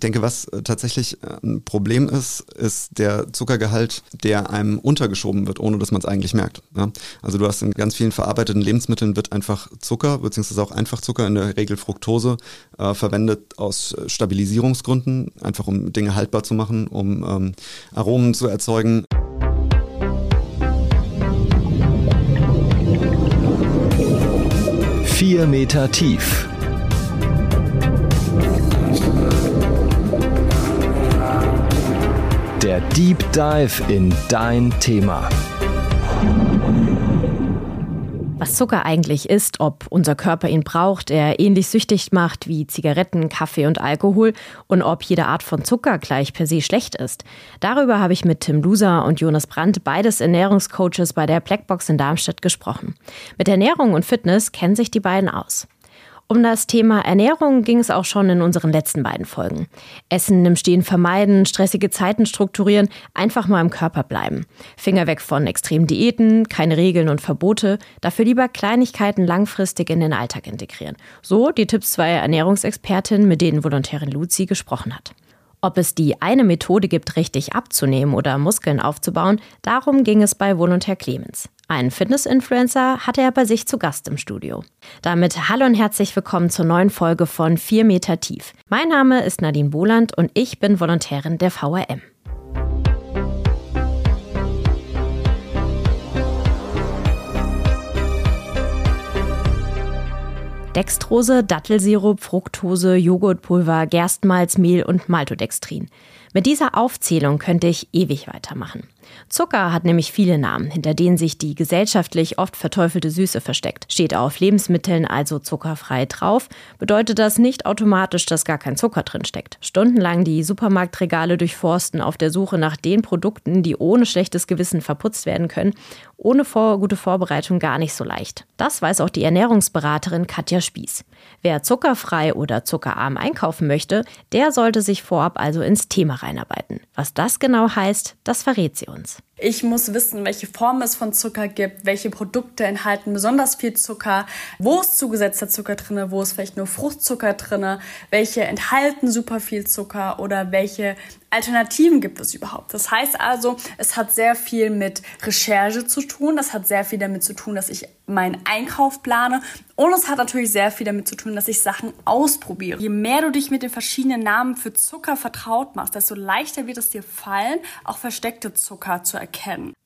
Ich denke, was äh, tatsächlich äh, ein Problem ist, ist der Zuckergehalt, der einem untergeschoben wird, ohne dass man es eigentlich merkt. Ja? Also du hast in ganz vielen verarbeiteten Lebensmitteln wird einfach Zucker, beziehungsweise auch Einfachzucker, in der Regel Fructose, äh, verwendet aus Stabilisierungsgründen, einfach um Dinge haltbar zu machen, um ähm, Aromen zu erzeugen. Vier Meter tief Der Deep Dive in dein Thema. Was Zucker eigentlich ist, ob unser Körper ihn braucht, er ähnlich süchtig macht wie Zigaretten, Kaffee und Alkohol und ob jede Art von Zucker gleich per se schlecht ist. Darüber habe ich mit Tim Luser und Jonas Brandt, beides Ernährungscoaches bei der Blackbox in Darmstadt, gesprochen. Mit Ernährung und Fitness kennen sich die beiden aus. Um das Thema Ernährung ging es auch schon in unseren letzten beiden Folgen. Essen im Stehen vermeiden, stressige Zeiten strukturieren, einfach mal im Körper bleiben. Finger weg von extremen Diäten, keine Regeln und Verbote, dafür lieber Kleinigkeiten langfristig in den Alltag integrieren. So die Tipps zweier Ernährungsexpertinnen, mit denen Volontärin Luzi gesprochen hat. Ob es die eine Methode gibt, richtig abzunehmen oder Muskeln aufzubauen, darum ging es bei Volontär Clemens. Einen Fitness-Influencer hatte er bei sich zu Gast im Studio. Damit hallo und herzlich willkommen zur neuen Folge von 4 Meter tief. Mein Name ist Nadine Boland und ich bin Volontärin der VRM. Dextrose, Dattelsirup, Fructose, Joghurtpulver, Gerstmalz, Mehl und Maltodextrin. Mit dieser Aufzählung könnte ich ewig weitermachen. Zucker hat nämlich viele Namen, hinter denen sich die gesellschaftlich oft verteufelte Süße versteckt. Steht auf Lebensmitteln also zuckerfrei drauf, bedeutet das nicht automatisch, dass gar kein Zucker drin steckt. Stundenlang die Supermarktregale durchforsten auf der Suche nach den Produkten, die ohne schlechtes Gewissen verputzt werden können, ohne vor gute Vorbereitung gar nicht so leicht. Das weiß auch die Ernährungsberaterin Katja Spieß. Wer zuckerfrei oder zuckerarm einkaufen möchte, der sollte sich vorab also ins Thema reinarbeiten. Was das genau heißt, das verrät sie uns. Jones. Ich muss wissen, welche Formen es von Zucker gibt, welche Produkte enthalten besonders viel Zucker, wo ist zugesetzter Zucker drin, wo ist vielleicht nur Fruchtzucker drin, welche enthalten super viel Zucker oder welche Alternativen gibt es überhaupt. Das heißt also, es hat sehr viel mit Recherche zu tun, das hat sehr viel damit zu tun, dass ich meinen Einkauf plane und es hat natürlich sehr viel damit zu tun, dass ich Sachen ausprobiere. Je mehr du dich mit den verschiedenen Namen für Zucker vertraut machst, desto leichter wird es dir fallen, auch versteckte Zucker zu erkennen.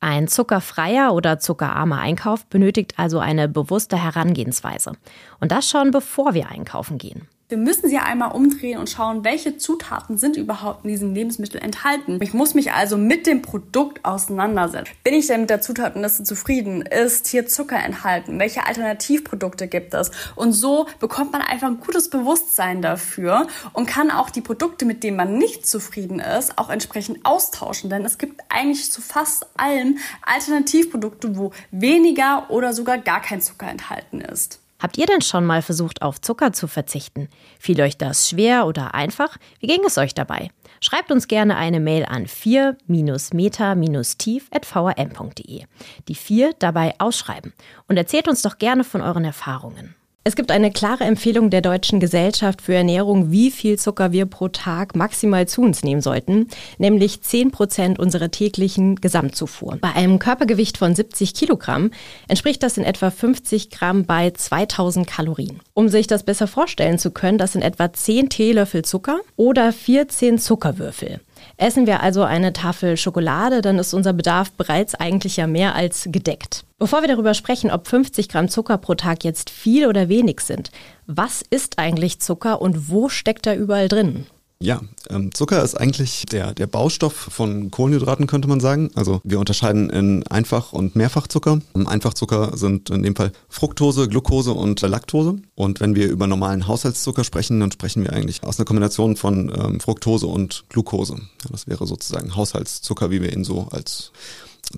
Ein zuckerfreier oder zuckerarmer Einkauf benötigt also eine bewusste Herangehensweise. Und das schon bevor wir einkaufen gehen. Wir müssen sie einmal umdrehen und schauen, welche Zutaten sind überhaupt in diesem Lebensmittel enthalten. Ich muss mich also mit dem Produkt auseinandersetzen. Bin ich denn mit der Zutatenliste zufrieden? Ist hier Zucker enthalten? Welche Alternativprodukte gibt es? Und so bekommt man einfach ein gutes Bewusstsein dafür und kann auch die Produkte, mit denen man nicht zufrieden ist, auch entsprechend austauschen. Denn es gibt eigentlich zu fast allem Alternativprodukte, wo weniger oder sogar gar kein Zucker enthalten ist. Habt ihr denn schon mal versucht, auf Zucker zu verzichten? Fiel euch das schwer oder einfach? Wie ging es euch dabei? Schreibt uns gerne eine Mail an 4-meter-tief.vrm.de. Die 4 dabei ausschreiben. Und erzählt uns doch gerne von euren Erfahrungen. Es gibt eine klare Empfehlung der Deutschen Gesellschaft für Ernährung, wie viel Zucker wir pro Tag maximal zu uns nehmen sollten, nämlich 10 Prozent unserer täglichen Gesamtzufuhr. Bei einem Körpergewicht von 70 Kilogramm entspricht das in etwa 50 Gramm bei 2000 Kalorien. Um sich das besser vorstellen zu können, das sind etwa 10 Teelöffel Zucker oder 14 Zuckerwürfel. Essen wir also eine Tafel Schokolade, dann ist unser Bedarf bereits eigentlich ja mehr als gedeckt. Bevor wir darüber sprechen, ob 50 Gramm Zucker pro Tag jetzt viel oder wenig sind, was ist eigentlich Zucker und wo steckt er überall drin? Ja, ähm, Zucker ist eigentlich der, der Baustoff von Kohlenhydraten, könnte man sagen. Also wir unterscheiden in Einfach- und Mehrfachzucker. Einfachzucker sind in dem Fall Fructose, Glucose und Laktose. Und wenn wir über normalen Haushaltszucker sprechen, dann sprechen wir eigentlich aus einer Kombination von ähm, Fructose und Glucose. Ja, das wäre sozusagen Haushaltszucker, wie wir ihn so als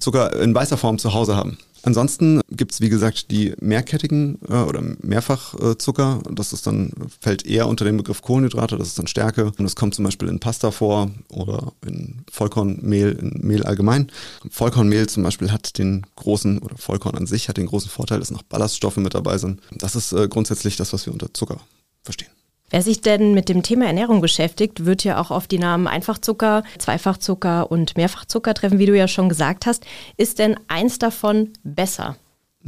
Zucker in weißer Form zu Hause haben. Ansonsten gibt's wie gesagt, die mehrkettigen äh, oder Mehrfachzucker. Äh, das ist dann, fällt eher unter den Begriff Kohlenhydrate, das ist dann Stärke. Und das kommt zum Beispiel in Pasta vor oder in Vollkornmehl, in Mehl allgemein. Vollkornmehl zum Beispiel hat den großen, oder Vollkorn an sich hat den großen Vorteil, dass noch Ballaststoffe mit dabei sind. Das ist äh, grundsätzlich das, was wir unter Zucker verstehen. Wer sich denn mit dem Thema Ernährung beschäftigt, wird ja auch auf die Namen Einfachzucker, Zweifachzucker und Mehrfachzucker treffen, wie du ja schon gesagt hast. Ist denn eins davon besser?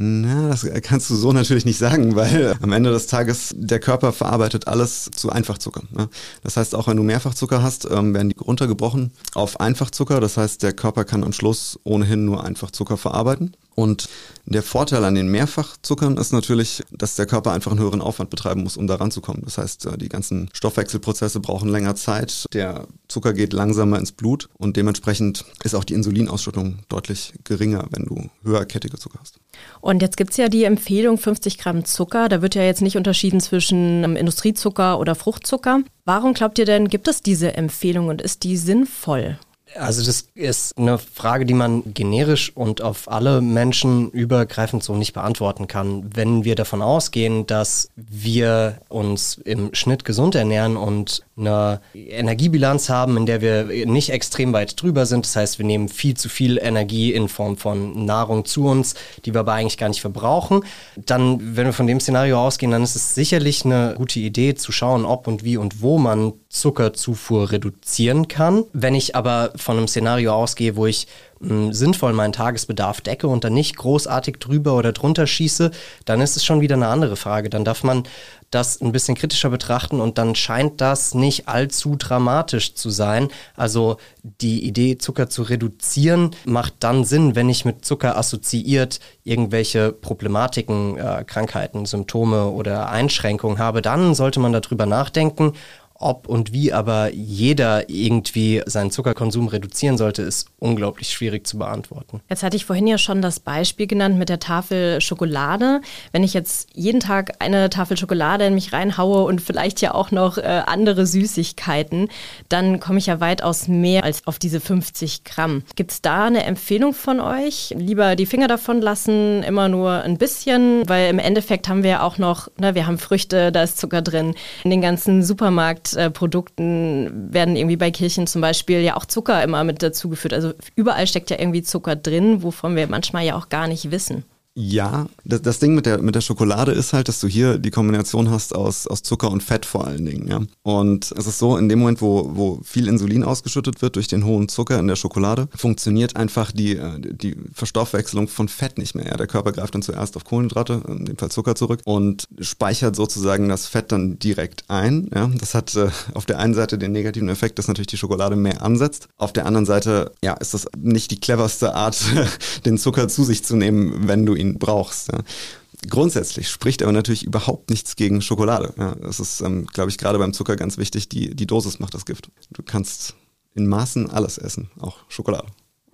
Na, das kannst du so natürlich nicht sagen, weil am Ende des Tages der Körper verarbeitet alles zu Einfachzucker. Ne? Das heißt, auch wenn du Mehrfachzucker hast, ähm, werden die runtergebrochen auf Einfachzucker. Das heißt, der Körper kann am Schluss ohnehin nur Einfachzucker verarbeiten. Und der Vorteil an den Mehrfachzuckern ist natürlich, dass der Körper einfach einen höheren Aufwand betreiben muss, um da ranzukommen. Das heißt, äh, die ganzen Stoffwechselprozesse brauchen länger Zeit, der Zucker geht langsamer ins Blut und dementsprechend ist auch die Insulinausschüttung deutlich geringer, wenn du höherkettige Zucker hast. Und jetzt gibt es ja die Empfehlung 50 Gramm Zucker. Da wird ja jetzt nicht unterschieden zwischen ähm, Industriezucker oder Fruchtzucker. Warum glaubt ihr denn, gibt es diese Empfehlung und ist die sinnvoll? Also das ist eine Frage, die man generisch und auf alle Menschen übergreifend so nicht beantworten kann. Wenn wir davon ausgehen, dass wir uns im Schnitt gesund ernähren und eine Energiebilanz haben, in der wir nicht extrem weit drüber sind, das heißt, wir nehmen viel zu viel Energie in Form von Nahrung zu uns, die wir aber eigentlich gar nicht verbrauchen, dann, wenn wir von dem Szenario ausgehen, dann ist es sicherlich eine gute Idee zu schauen, ob und wie und wo man Zuckerzufuhr reduzieren kann. Wenn ich aber von einem Szenario ausgehe, wo ich hm, sinnvoll meinen Tagesbedarf decke und dann nicht großartig drüber oder drunter schieße, dann ist es schon wieder eine andere Frage. Dann darf man das ein bisschen kritischer betrachten und dann scheint das nicht allzu dramatisch zu sein. Also die Idee, Zucker zu reduzieren, macht dann Sinn, wenn ich mit Zucker assoziiert irgendwelche Problematiken, äh, Krankheiten, Symptome oder Einschränkungen habe. Dann sollte man darüber nachdenken ob und wie aber jeder irgendwie seinen Zuckerkonsum reduzieren sollte, ist unglaublich schwierig zu beantworten. Jetzt hatte ich vorhin ja schon das Beispiel genannt mit der Tafel Schokolade. Wenn ich jetzt jeden Tag eine Tafel Schokolade in mich reinhaue und vielleicht ja auch noch äh, andere Süßigkeiten, dann komme ich ja weitaus mehr als auf diese 50 Gramm. Gibt es da eine Empfehlung von euch? Lieber die Finger davon lassen, immer nur ein bisschen, weil im Endeffekt haben wir ja auch noch, ne, wir haben Früchte, da ist Zucker drin. In den ganzen Supermarkt Produkten werden irgendwie bei Kirchen zum Beispiel ja auch Zucker immer mit dazugeführt. Also überall steckt ja irgendwie Zucker drin, wovon wir manchmal ja auch gar nicht wissen. Ja, das, das, Ding mit der, mit der Schokolade ist halt, dass du hier die Kombination hast aus, aus Zucker und Fett vor allen Dingen. Ja? Und es ist so, in dem Moment, wo, wo viel Insulin ausgeschüttet wird durch den hohen Zucker in der Schokolade, funktioniert einfach die, äh, die Verstoffwechselung von Fett nicht mehr. Ja? Der Körper greift dann zuerst auf Kohlenhydrate, in dem Fall Zucker zurück, und speichert sozusagen das Fett dann direkt ein. Ja? Das hat äh, auf der einen Seite den negativen Effekt, dass natürlich die Schokolade mehr ansetzt. Auf der anderen Seite ja, ist das nicht die cleverste Art, den Zucker zu sich zu nehmen, wenn du ihn ihn brauchst. Ja. Grundsätzlich spricht aber natürlich überhaupt nichts gegen Schokolade. Ja. Das ist, ähm, glaube ich, gerade beim Zucker ganz wichtig. Die, die Dosis macht das Gift. Du kannst in Maßen alles essen, auch Schokolade.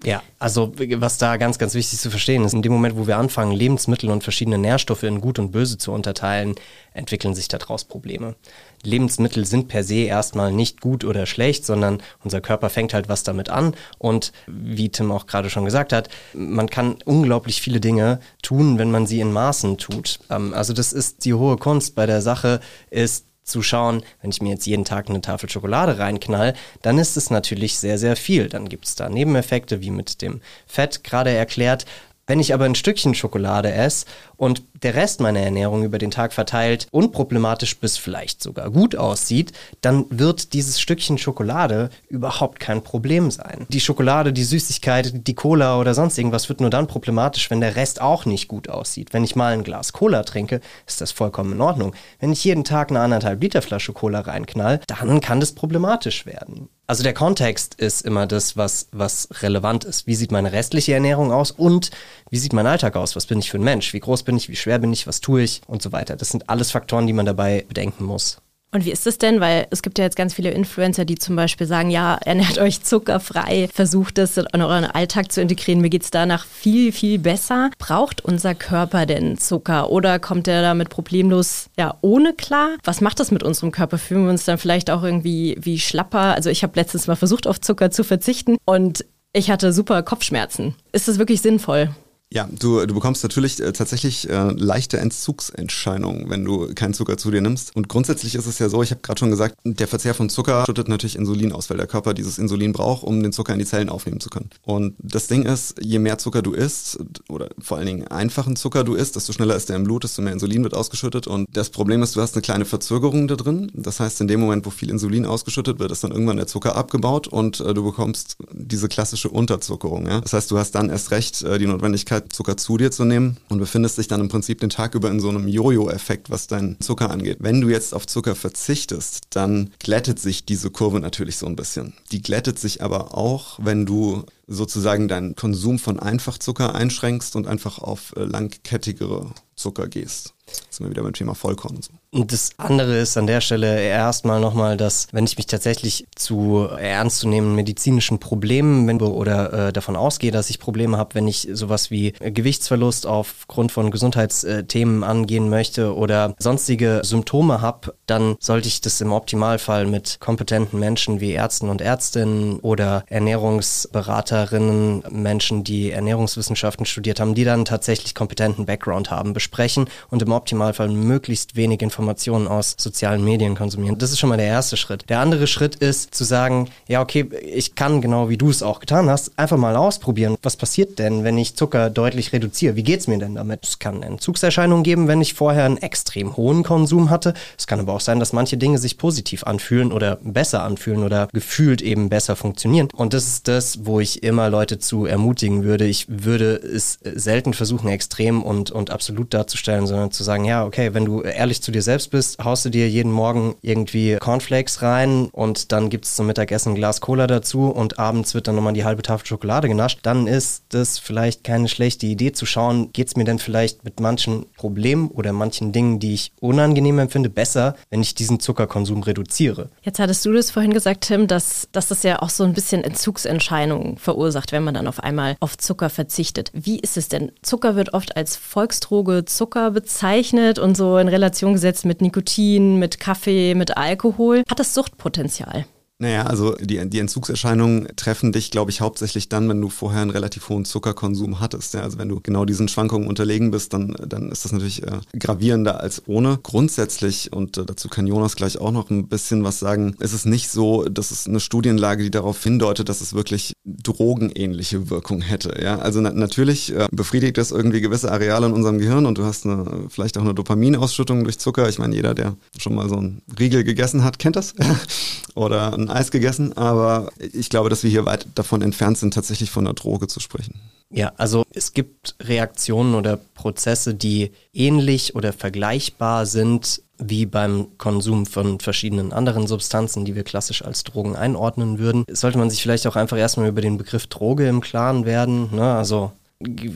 Ja, also was da ganz, ganz wichtig zu verstehen ist, in dem Moment, wo wir anfangen, Lebensmittel und verschiedene Nährstoffe in Gut und Böse zu unterteilen, entwickeln sich daraus Probleme. Lebensmittel sind per se erstmal nicht gut oder schlecht, sondern unser Körper fängt halt was damit an. Und wie Tim auch gerade schon gesagt hat, man kann unglaublich viele Dinge tun, wenn man sie in Maßen tut. Ähm, also das ist die hohe Kunst bei der Sache, ist zu schauen, wenn ich mir jetzt jeden Tag eine Tafel Schokolade reinknall, dann ist es natürlich sehr, sehr viel. Dann gibt es da Nebeneffekte, wie mit dem Fett gerade erklärt. Wenn ich aber ein Stückchen Schokolade esse und der Rest meiner Ernährung über den Tag verteilt unproblematisch bis vielleicht sogar gut aussieht, dann wird dieses Stückchen Schokolade überhaupt kein Problem sein. Die Schokolade, die Süßigkeit, die Cola oder sonst irgendwas wird nur dann problematisch, wenn der Rest auch nicht gut aussieht. Wenn ich mal ein Glas Cola trinke, ist das vollkommen in Ordnung. Wenn ich jeden Tag eine anderthalb Liter Flasche Cola reinknall, dann kann das problematisch werden. Also der Kontext ist immer das, was, was relevant ist. Wie sieht meine restliche Ernährung aus und wie sieht mein Alltag aus? Was bin ich für ein Mensch? Wie groß bin ich? Wie schwer bin ich? Was tue ich? Und so weiter. Das sind alles Faktoren, die man dabei bedenken muss. Und wie ist es denn? Weil es gibt ja jetzt ganz viele Influencer, die zum Beispiel sagen, ja, ernährt euch zuckerfrei, versucht es in euren Alltag zu integrieren. Mir geht es danach viel, viel besser. Braucht unser Körper denn Zucker oder kommt er damit problemlos ja, ohne klar? Was macht das mit unserem Körper? Fühlen wir uns dann vielleicht auch irgendwie wie schlapper? Also ich habe letztens mal versucht, auf Zucker zu verzichten und ich hatte super Kopfschmerzen. Ist das wirklich sinnvoll? Ja, du, du bekommst natürlich äh, tatsächlich äh, leichte Entzugsentscheidungen, wenn du keinen Zucker zu dir nimmst. Und grundsätzlich ist es ja so, ich habe gerade schon gesagt, der Verzehr von Zucker schüttet natürlich Insulin aus, weil der Körper dieses Insulin braucht, um den Zucker in die Zellen aufnehmen zu können. Und das Ding ist, je mehr Zucker du isst, oder vor allen Dingen einfachen Zucker du isst, desto schneller ist der im Blut, desto mehr Insulin wird ausgeschüttet. Und das Problem ist, du hast eine kleine Verzögerung da drin. Das heißt, in dem Moment, wo viel Insulin ausgeschüttet wird, ist dann irgendwann der Zucker abgebaut und äh, du bekommst diese klassische Unterzuckerung. Ja? Das heißt, du hast dann erst recht äh, die Notwendigkeit, Zucker zu dir zu nehmen und befindest dich dann im Prinzip den Tag über in so einem Jojo-Effekt, was deinen Zucker angeht. Wenn du jetzt auf Zucker verzichtest, dann glättet sich diese Kurve natürlich so ein bisschen. Die glättet sich aber auch, wenn du sozusagen deinen Konsum von Einfachzucker einschränkst und einfach auf äh, langkettigere Zucker gehst. Jetzt sind wir wieder beim Thema Vollkorn und so. Und das andere ist an der Stelle erstmal nochmal, dass wenn ich mich tatsächlich zu ernstzunehmenden medizinischen Problemen wenn, oder äh, davon ausgehe, dass ich Probleme habe, wenn ich sowas wie Gewichtsverlust aufgrund von Gesundheitsthemen angehen möchte oder sonstige Symptome habe, dann sollte ich das im Optimalfall mit kompetenten Menschen wie Ärzten und Ärztinnen oder Ernährungsberaterinnen, Menschen, die Ernährungswissenschaften studiert haben, die dann tatsächlich kompetenten Background haben, besprechen und im Optimalfall möglichst wenig Informationen aus sozialen Medien konsumieren. Das ist schon mal der erste Schritt. Der andere Schritt ist zu sagen, ja, okay, ich kann genau wie du es auch getan hast, einfach mal ausprobieren. Was passiert denn, wenn ich Zucker deutlich reduziere? Wie geht es mir denn damit? Es kann Entzugserscheinungen geben, wenn ich vorher einen extrem hohen Konsum hatte. Es kann aber auch sein, dass manche Dinge sich positiv anfühlen oder besser anfühlen oder gefühlt eben besser funktionieren. Und das ist das, wo ich immer Leute zu ermutigen würde. Ich würde es selten versuchen, extrem und, und absolut darzustellen, sondern zu sagen, ja, okay, wenn du ehrlich zu dir selbst bist, haust du dir jeden Morgen irgendwie Cornflakes rein und dann gibt es zum Mittagessen ein Glas Cola dazu und abends wird dann nochmal die halbe Tafel Schokolade genascht, dann ist das vielleicht keine schlechte Idee zu schauen, geht es mir denn vielleicht mit manchen Problemen oder manchen Dingen, die ich unangenehm empfinde, besser, wenn ich diesen Zuckerkonsum reduziere. Jetzt hattest du das vorhin gesagt, Tim, dass, dass das ja auch so ein bisschen Entzugsentscheidungen verursacht, wenn man dann auf einmal auf Zucker verzichtet. Wie ist es denn? Zucker wird oft als Volksdroge Zucker bezeichnet und so in Relation gesetzt mit Nikotin, mit Kaffee, mit Alkohol. Hat das Suchtpotenzial? Naja, also die, die Entzugserscheinungen treffen dich, glaube ich, hauptsächlich dann, wenn du vorher einen relativ hohen Zuckerkonsum hattest. Ja, also wenn du genau diesen Schwankungen unterlegen bist, dann, dann ist das natürlich äh, gravierender als ohne. Grundsätzlich, und äh, dazu kann Jonas gleich auch noch ein bisschen was sagen, ist es nicht so, dass es eine Studienlage, die darauf hindeutet, dass es wirklich drogenähnliche Wirkung hätte. Ja, also na natürlich äh, befriedigt das irgendwie gewisse Areale in unserem Gehirn und du hast eine, vielleicht auch eine Dopaminausschüttung durch Zucker. Ich meine, jeder, der schon mal so einen Riegel gegessen hat, kennt das. Oder ein Eis gegessen, aber ich glaube, dass wir hier weit davon entfernt sind, tatsächlich von einer Droge zu sprechen. Ja, also es gibt Reaktionen oder Prozesse, die ähnlich oder vergleichbar sind wie beim Konsum von verschiedenen anderen Substanzen, die wir klassisch als Drogen einordnen würden. Sollte man sich vielleicht auch einfach erstmal über den Begriff Droge im Klaren werden. Ne? Also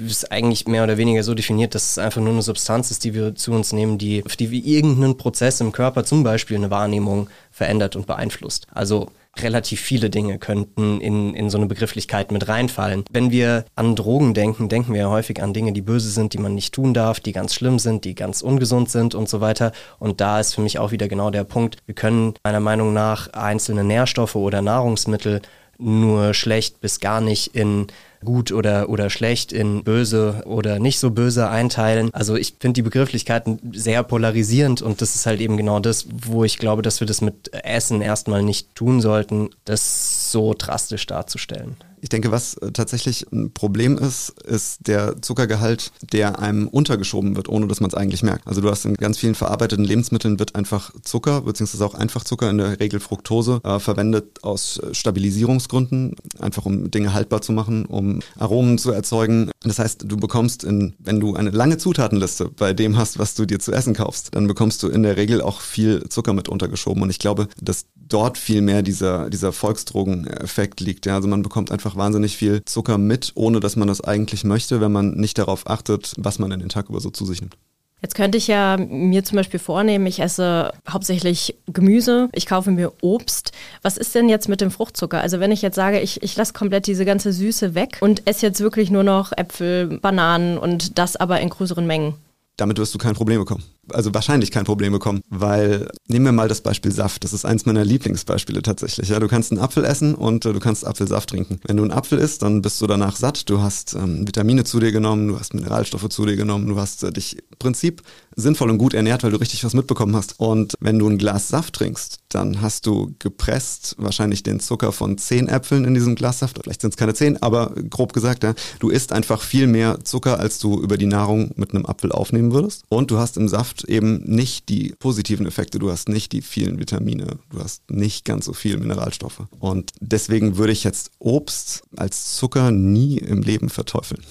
ist eigentlich mehr oder weniger so definiert, dass es einfach nur eine Substanz ist, die wir zu uns nehmen, die, auf die wir irgendeinen Prozess im Körper, zum Beispiel eine Wahrnehmung, verändert und beeinflusst. Also relativ viele Dinge könnten in, in so eine Begrifflichkeit mit reinfallen. Wenn wir an Drogen denken, denken wir ja häufig an Dinge, die böse sind, die man nicht tun darf, die ganz schlimm sind, die ganz ungesund sind und so weiter. Und da ist für mich auch wieder genau der Punkt, wir können meiner Meinung nach einzelne Nährstoffe oder Nahrungsmittel nur schlecht bis gar nicht in gut oder, oder schlecht, in böse oder nicht so böse einteilen. Also ich finde die Begrifflichkeiten sehr polarisierend und das ist halt eben genau das, wo ich glaube, dass wir das mit Essen erstmal nicht tun sollten, das so drastisch darzustellen. Ich denke, was äh, tatsächlich ein Problem ist, ist der Zuckergehalt, der einem untergeschoben wird, ohne dass man es eigentlich merkt. Also du hast in ganz vielen verarbeiteten Lebensmitteln wird einfach Zucker, beziehungsweise auch Einfachzucker, in der Regel Fructose, äh, verwendet aus Stabilisierungsgründen, einfach um Dinge haltbar zu machen, um Aromen zu erzeugen. Das heißt, du bekommst in, wenn du eine lange Zutatenliste bei dem hast, was du dir zu essen kaufst, dann bekommst du in der Regel auch viel Zucker mit untergeschoben. Und ich glaube, dass dort viel mehr dieser, dieser Volksdrogeneffekt liegt. Ja? Also man bekommt einfach wahnsinnig viel Zucker mit, ohne dass man das eigentlich möchte, wenn man nicht darauf achtet, was man in den Tag über so zu sich nimmt. Jetzt könnte ich ja mir zum Beispiel vornehmen, ich esse hauptsächlich Gemüse, ich kaufe mir Obst. Was ist denn jetzt mit dem Fruchtzucker? Also wenn ich jetzt sage, ich, ich lasse komplett diese ganze Süße weg und esse jetzt wirklich nur noch Äpfel, Bananen und das aber in größeren Mengen damit wirst du kein Problem bekommen. Also wahrscheinlich kein Problem bekommen, weil nehmen wir mal das Beispiel Saft. Das ist eins meiner Lieblingsbeispiele tatsächlich. Ja, du kannst einen Apfel essen und äh, du kannst Apfelsaft trinken. Wenn du einen Apfel isst, dann bist du danach satt. Du hast ähm, Vitamine zu dir genommen, du hast Mineralstoffe zu dir genommen, du hast äh, dich im Prinzip sinnvoll und gut ernährt, weil du richtig was mitbekommen hast. Und wenn du ein Glas Saft trinkst, dann hast du gepresst wahrscheinlich den Zucker von zehn Äpfeln in diesem Glas Saft. Vielleicht sind es keine zehn, aber grob gesagt, ja, du isst einfach viel mehr Zucker, als du über die Nahrung mit einem Apfel aufnehmen würdest. Und du hast im Saft eben nicht die positiven Effekte, du hast nicht die vielen Vitamine, du hast nicht ganz so viel Mineralstoffe. Und deswegen würde ich jetzt Obst als Zucker nie im Leben verteufeln.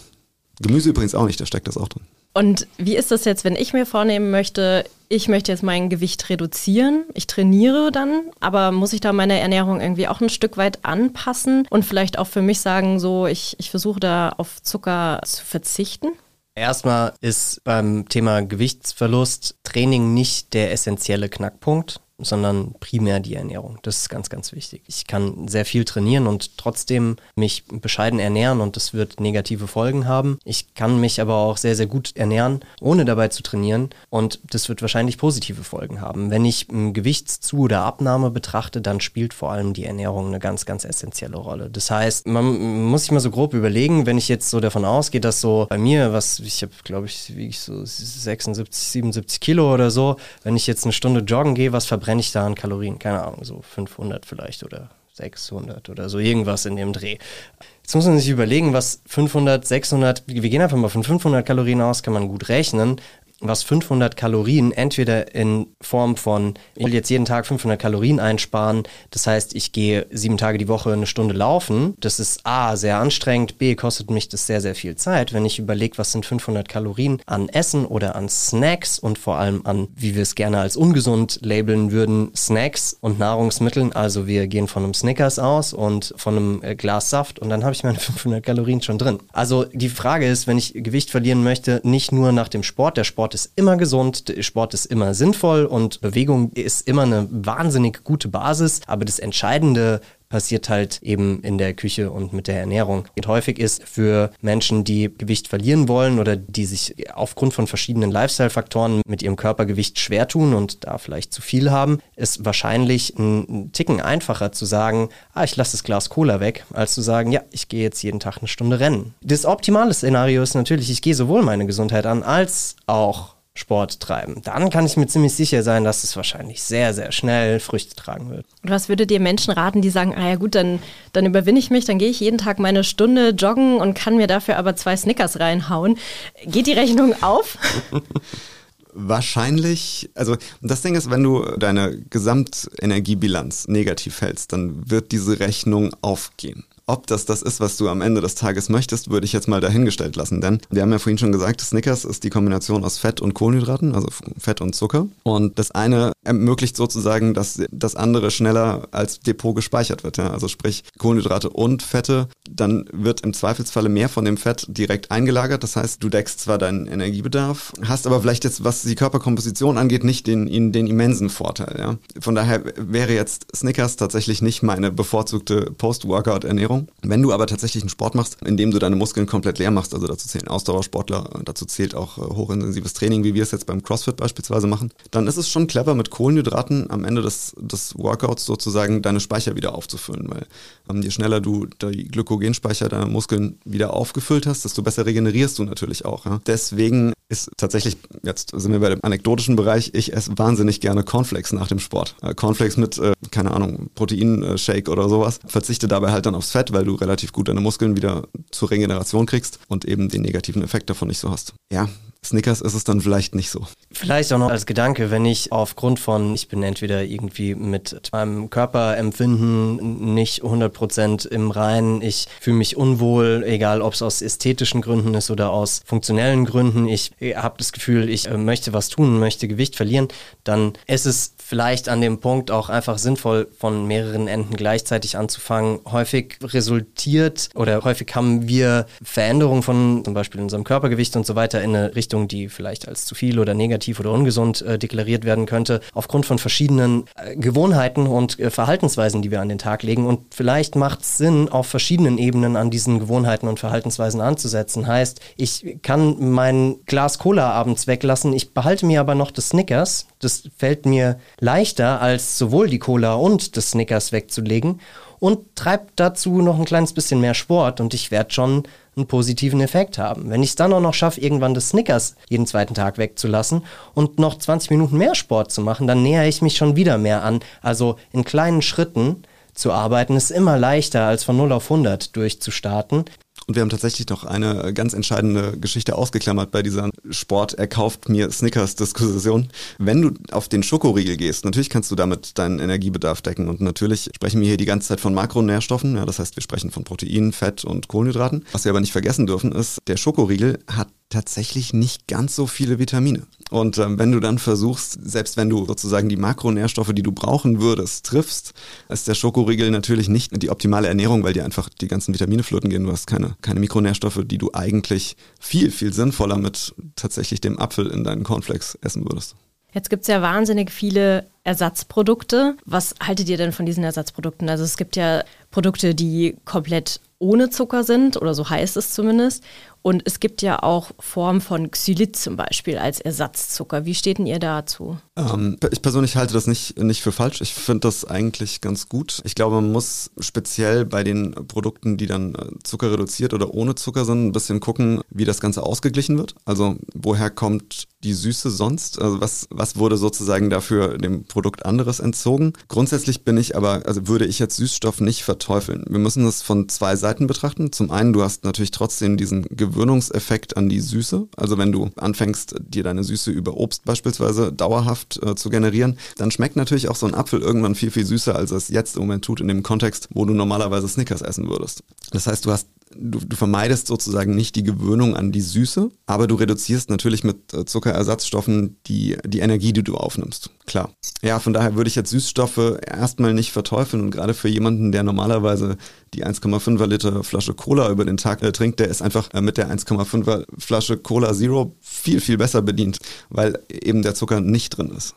Gemüse übrigens auch nicht, da steckt das auch drin. Und wie ist das jetzt, wenn ich mir vornehmen möchte, ich möchte jetzt mein Gewicht reduzieren, ich trainiere dann, aber muss ich da meine Ernährung irgendwie auch ein Stück weit anpassen und vielleicht auch für mich sagen, so ich, ich versuche da auf Zucker zu verzichten? Erstmal ist beim Thema Gewichtsverlust Training nicht der essentielle Knackpunkt sondern primär die Ernährung. Das ist ganz, ganz wichtig. Ich kann sehr viel trainieren und trotzdem mich bescheiden ernähren und das wird negative Folgen haben. Ich kann mich aber auch sehr, sehr gut ernähren, ohne dabei zu trainieren und das wird wahrscheinlich positive Folgen haben. Wenn ich Gewichtszu- oder Abnahme betrachte, dann spielt vor allem die Ernährung eine ganz, ganz essentielle Rolle. Das heißt, man muss sich mal so grob überlegen, wenn ich jetzt so davon ausgehe, dass so bei mir, was ich habe, glaube ich, wie ich so 76, 77 Kilo oder so, wenn ich jetzt eine Stunde joggen gehe, was verbrenne verbrenne ich da an Kalorien? Keine Ahnung, so 500 vielleicht oder 600 oder so irgendwas in dem Dreh. Jetzt muss man sich überlegen, was 500, 600, wir gehen einfach mal von 500 Kalorien aus, kann man gut rechnen was 500 Kalorien entweder in Form von, ich will jetzt jeden Tag 500 Kalorien einsparen, das heißt, ich gehe sieben Tage die Woche eine Stunde laufen, das ist A, sehr anstrengend, B, kostet mich das sehr, sehr viel Zeit. Wenn ich überlege, was sind 500 Kalorien an Essen oder an Snacks und vor allem an, wie wir es gerne als ungesund labeln würden, Snacks und Nahrungsmitteln, also wir gehen von einem Snickers aus und von einem äh, Glas Saft und dann habe ich meine 500 Kalorien schon drin. Also die Frage ist, wenn ich Gewicht verlieren möchte, nicht nur nach dem Sport, der Sport Sport ist immer gesund, Sport ist immer sinnvoll und Bewegung ist immer eine wahnsinnig gute Basis. Aber das Entscheidende passiert halt eben in der Küche und mit der Ernährung. Und häufig ist für Menschen, die Gewicht verlieren wollen oder die sich aufgrund von verschiedenen Lifestyle-Faktoren mit ihrem Körpergewicht schwer tun und da vielleicht zu viel haben, ist wahrscheinlich ein Ticken einfacher zu sagen, ah, ich lasse das Glas Cola weg, als zu sagen, ja, ich gehe jetzt jeden Tag eine Stunde rennen. Das optimale Szenario ist natürlich, ich gehe sowohl meine Gesundheit an, als auch Sport treiben. Dann kann ich mir ziemlich sicher sein, dass es wahrscheinlich sehr, sehr schnell Früchte tragen wird. Und was würdet ihr Menschen raten, die sagen, ah ja gut, dann, dann überwinde ich mich, dann gehe ich jeden Tag meine Stunde joggen und kann mir dafür aber zwei Snickers reinhauen. Geht die Rechnung auf? Wahrscheinlich, also das Ding ist, wenn du deine Gesamtenergiebilanz negativ hältst, dann wird diese Rechnung aufgehen. Ob das das ist, was du am Ende des Tages möchtest, würde ich jetzt mal dahingestellt lassen. Denn wir haben ja vorhin schon gesagt, Snickers ist die Kombination aus Fett und Kohlenhydraten, also Fett und Zucker. Und das eine ermöglicht sozusagen, dass das andere schneller als Depot gespeichert wird. Ja? Also sprich Kohlenhydrate und Fette. Dann wird im Zweifelsfalle mehr von dem Fett direkt eingelagert. Das heißt, du deckst zwar deinen Energiebedarf, hast aber vielleicht jetzt, was die Körperkomposition angeht, nicht den, den immensen Vorteil. Ja? Von daher wäre jetzt Snickers tatsächlich nicht meine bevorzugte Post-Workout-Ernährung. Ernährung. Wenn du aber tatsächlich einen Sport machst, in dem du deine Muskeln komplett leer machst, also dazu zählen Ausdauersportler, dazu zählt auch äh, hochintensives Training, wie wir es jetzt beim CrossFit beispielsweise machen, dann ist es schon clever, mit Kohlenhydraten am Ende des, des Workouts sozusagen deine Speicher wieder aufzufüllen, weil ähm, je schneller du die Glykogenspeicher deiner Muskeln wieder aufgefüllt hast, desto besser regenerierst du natürlich auch. Ja? Deswegen ist tatsächlich, jetzt sind wir bei dem anekdotischen Bereich, ich esse wahnsinnig gerne Cornflakes nach dem Sport. Äh, Cornflakes mit, äh, keine Ahnung, Proteinshake oder sowas. Verzichte dabei halt dann aufs Fett, weil du relativ gut deine Muskeln wieder zur Regeneration kriegst und eben den negativen Effekt davon nicht so hast. Ja, Snickers ist es dann vielleicht nicht so. Vielleicht auch noch als Gedanke, wenn ich aufgrund von, ich bin entweder irgendwie mit meinem Körperempfinden nicht 100% im Reinen, ich fühle mich unwohl, egal ob es aus ästhetischen Gründen ist oder aus funktionellen Gründen, ich habe das Gefühl, ich äh, möchte was tun, möchte Gewicht verlieren, dann ist es vielleicht an dem Punkt auch einfach sinnvoll, von mehreren Enden gleichzeitig anzufangen. Häufig resultiert oder häufig haben wir Veränderungen von zum Beispiel unserem Körpergewicht und so weiter in eine Richtung, die vielleicht als zu viel oder negativ oder ungesund äh, deklariert werden könnte, aufgrund von verschiedenen äh, Gewohnheiten und äh, Verhaltensweisen, die wir an den Tag legen. Und vielleicht macht es Sinn, auf verschiedenen Ebenen an diesen Gewohnheiten und Verhaltensweisen anzusetzen. Heißt, ich kann mein Glas Cola abends weglassen, ich behalte mir aber noch das Snickers. Das fällt mir leichter, als sowohl die Cola und das Snickers wegzulegen und treibt dazu noch ein kleines bisschen mehr Sport und ich werde schon einen positiven Effekt haben. Wenn ich es dann auch noch schaffe, irgendwann das Snickers jeden zweiten Tag wegzulassen und noch 20 Minuten mehr Sport zu machen, dann nähere ich mich schon wieder mehr an. Also in kleinen Schritten zu arbeiten ist immer leichter als von 0 auf 100 durchzustarten. Und wir haben tatsächlich noch eine ganz entscheidende Geschichte ausgeklammert bei dieser Sport erkauft mir Snickers-Diskussion. Wenn du auf den Schokoriegel gehst, natürlich kannst du damit deinen Energiebedarf decken. Und natürlich sprechen wir hier die ganze Zeit von Makronährstoffen. Ja, das heißt, wir sprechen von Protein, Fett und Kohlenhydraten. Was wir aber nicht vergessen dürfen, ist, der Schokoriegel hat tatsächlich nicht ganz so viele Vitamine. Und ähm, wenn du dann versuchst, selbst wenn du sozusagen die Makronährstoffe, die du brauchen würdest, triffst, ist der Schokoriegel natürlich nicht die optimale Ernährung, weil dir einfach die ganzen Vitamine flöten gehen. Du hast keine, keine Mikronährstoffe, die du eigentlich viel, viel sinnvoller mit tatsächlich dem Apfel in deinen Cornflakes essen würdest. Jetzt gibt es ja wahnsinnig viele Ersatzprodukte. Was haltet ihr denn von diesen Ersatzprodukten? Also es gibt ja Produkte, die komplett ohne Zucker sind, oder so heißt es zumindest. Und es gibt ja auch Formen von Xylit zum Beispiel als Ersatzzucker. Wie steht denn ihr dazu? Ähm, ich persönlich halte das nicht, nicht für falsch. Ich finde das eigentlich ganz gut. Ich glaube, man muss speziell bei den Produkten, die dann äh, Zucker reduziert oder ohne Zucker sind, ein bisschen gucken, wie das Ganze ausgeglichen wird. Also woher kommt die Süße sonst? Also was, was wurde sozusagen dafür dem Produkt anderes entzogen? Grundsätzlich bin ich aber, also würde ich jetzt Süßstoff nicht verteufeln. Wir müssen das von zwei Seiten betrachten. Zum einen, du hast natürlich trotzdem diesen Gewöhnungseffekt an die Süße. Also wenn du anfängst, dir deine Süße über Obst beispielsweise dauerhaft äh, zu generieren, dann schmeckt natürlich auch so ein Apfel irgendwann viel, viel süßer, als es jetzt im Moment tut in dem Kontext, wo du normalerweise Snickers essen würdest. Das heißt, du hast Du, du, vermeidest sozusagen nicht die Gewöhnung an die Süße, aber du reduzierst natürlich mit äh, Zuckerersatzstoffen die, die Energie, die du aufnimmst. Klar. Ja, von daher würde ich jetzt Süßstoffe erstmal nicht verteufeln und gerade für jemanden, der normalerweise die 1,5er Liter Flasche Cola über den Tag äh, trinkt, der ist einfach äh, mit der 1,5er Flasche Cola Zero viel, viel besser bedient, weil eben der Zucker nicht drin ist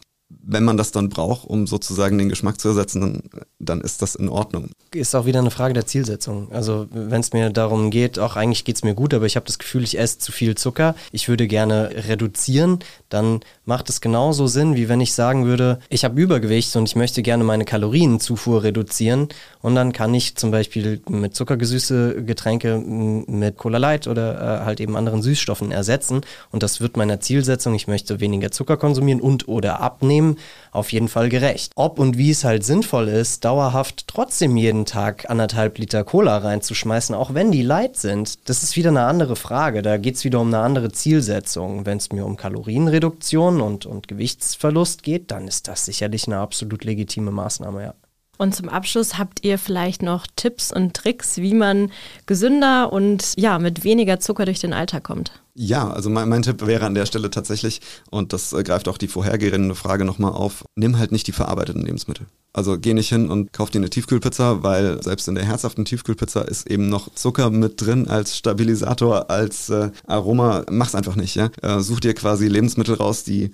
wenn man das dann braucht, um sozusagen den Geschmack zu ersetzen, dann, dann ist das in Ordnung. Ist auch wieder eine Frage der Zielsetzung. Also wenn es mir darum geht, auch eigentlich geht es mir gut, aber ich habe das Gefühl, ich esse zu viel Zucker, ich würde gerne reduzieren, dann macht es genauso Sinn, wie wenn ich sagen würde, ich habe Übergewicht und ich möchte gerne meine Kalorienzufuhr reduzieren. Und dann kann ich zum Beispiel mit zuckergesüßte Getränke mit Cola Light oder äh, halt eben anderen Süßstoffen ersetzen. Und das wird meiner Zielsetzung, ich möchte weniger Zucker konsumieren und oder abnehmen, auf jeden Fall gerecht. Ob und wie es halt sinnvoll ist, dauerhaft trotzdem jeden Tag anderthalb Liter Cola reinzuschmeißen, auch wenn die light sind, das ist wieder eine andere Frage. Da geht es wieder um eine andere Zielsetzung. Wenn es mir um Kalorienreduktion und, und Gewichtsverlust geht, dann ist das sicherlich eine absolut legitime Maßnahme, ja. Und zum Abschluss habt ihr vielleicht noch Tipps und Tricks, wie man gesünder und ja, mit weniger Zucker durch den Alltag kommt? Ja, also mein, mein Tipp wäre an der Stelle tatsächlich, und das äh, greift auch die vorhergehende Frage nochmal auf, nimm halt nicht die verarbeiteten Lebensmittel. Also geh nicht hin und kauf dir eine Tiefkühlpizza, weil selbst in der herzhaften Tiefkühlpizza ist eben noch Zucker mit drin als Stabilisator, als äh, Aroma. Mach's einfach nicht, ja. Äh, such dir quasi Lebensmittel raus, die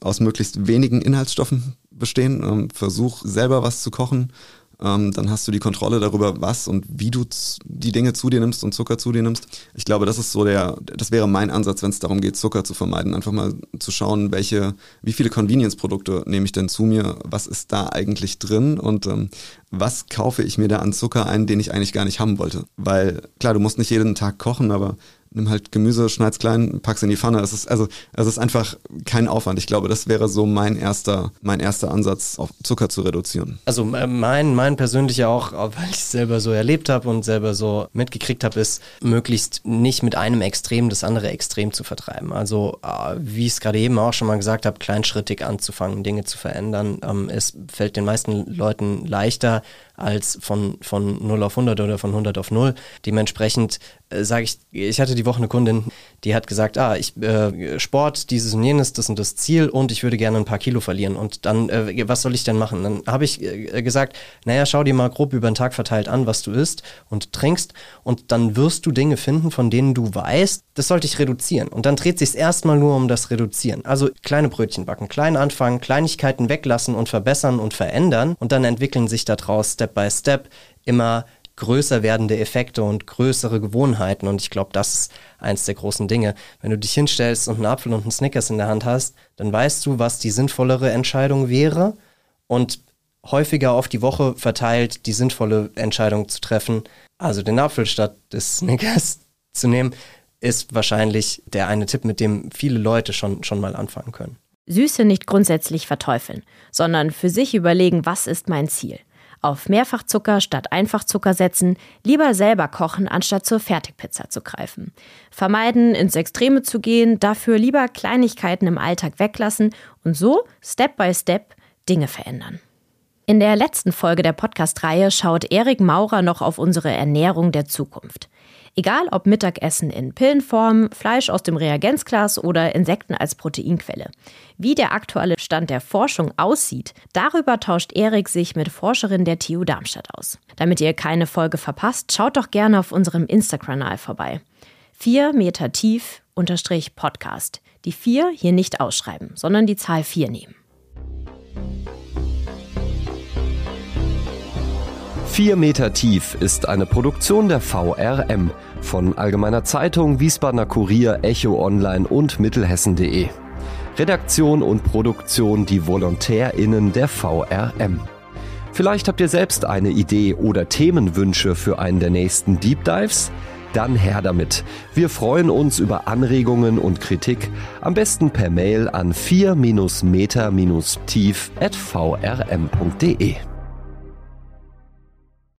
aus möglichst wenigen Inhaltsstoffen bestehen. Ähm, versuch selber was zu kochen. Ähm, dann hast du die Kontrolle darüber, was und wie du die Dinge zu dir nimmst und Zucker zu dir nimmst. Ich glaube, das ist so der, das wäre mein Ansatz, wenn es darum geht, Zucker zu vermeiden. Einfach mal zu schauen, welche, wie viele Convenience-Produkte nehme ich denn zu mir? Was ist da eigentlich drin? Und ähm, was kaufe ich mir da an Zucker ein, den ich eigentlich gar nicht haben wollte? Weil klar, du musst nicht jeden Tag kochen, aber nimm halt Gemüse, schneid's klein, pack's in die Pfanne. Es ist, also, es ist einfach kein Aufwand. Ich glaube, das wäre so mein erster, mein erster Ansatz, auf Zucker zu reduzieren. Also äh, mein, mein persönlicher auch, weil ich es selber so erlebt habe und selber so mitgekriegt habe, ist, möglichst nicht mit einem Extrem das andere Extrem zu vertreiben. Also, äh, wie ich es gerade eben auch schon mal gesagt habe, kleinschrittig anzufangen, Dinge zu verändern. Ähm, es fällt den meisten Leuten leichter, als von, von 0 auf 100 oder von 100 auf 0. Dementsprechend äh, sage ich, ich hatte die Woche eine Kundin, die hat gesagt, ah, ich äh, Sport, dieses und jenes, das und das Ziel und ich würde gerne ein paar Kilo verlieren. Und dann, äh, was soll ich denn machen? Dann habe ich äh, gesagt, naja, schau dir mal grob über den Tag verteilt an, was du isst und trinkst und dann wirst du Dinge finden, von denen du weißt, das sollte ich reduzieren. Und dann dreht sich erstmal nur um das Reduzieren. Also kleine Brötchen backen, klein anfangen, Kleinigkeiten weglassen und verbessern und verändern und dann entwickeln sich daraus Step by Step immer größer werdende Effekte und größere Gewohnheiten. Und ich glaube, das ist eins der großen Dinge. Wenn du dich hinstellst und einen Apfel und einen Snickers in der Hand hast, dann weißt du, was die sinnvollere Entscheidung wäre. Und häufiger auf die Woche verteilt die sinnvolle Entscheidung zu treffen, also den Apfel statt des Snickers zu nehmen, ist wahrscheinlich der eine Tipp, mit dem viele Leute schon, schon mal anfangen können. Süße nicht grundsätzlich verteufeln, sondern für sich überlegen, was ist mein Ziel auf Mehrfachzucker statt Einfachzucker setzen, lieber selber kochen, anstatt zur Fertigpizza zu greifen. Vermeiden, ins Extreme zu gehen, dafür lieber Kleinigkeiten im Alltag weglassen und so Step by Step Dinge verändern. In der letzten Folge der Podcast-Reihe schaut Erik Maurer noch auf unsere Ernährung der Zukunft. Egal ob Mittagessen in Pillenform, Fleisch aus dem Reagenzglas oder Insekten als Proteinquelle. Wie der aktuelle Stand der Forschung aussieht, darüber tauscht Erik sich mit Forscherin der TU Darmstadt aus. Damit ihr keine Folge verpasst, schaut doch gerne auf unserem Instagram-Kanal vorbei. 4 Meter tief unterstrich Podcast. Die 4 hier nicht ausschreiben, sondern die Zahl 4 nehmen. 4 Meter tief ist eine Produktion der VRM von Allgemeiner Zeitung, Wiesbadener Kurier, Echo Online und Mittelhessen.de. Redaktion und Produktion die VolontärInnen der VRM. Vielleicht habt ihr selbst eine Idee oder Themenwünsche für einen der nächsten Deep Dives? Dann her damit. Wir freuen uns über Anregungen und Kritik, am besten per Mail an 4-meter-tief at vrm.de.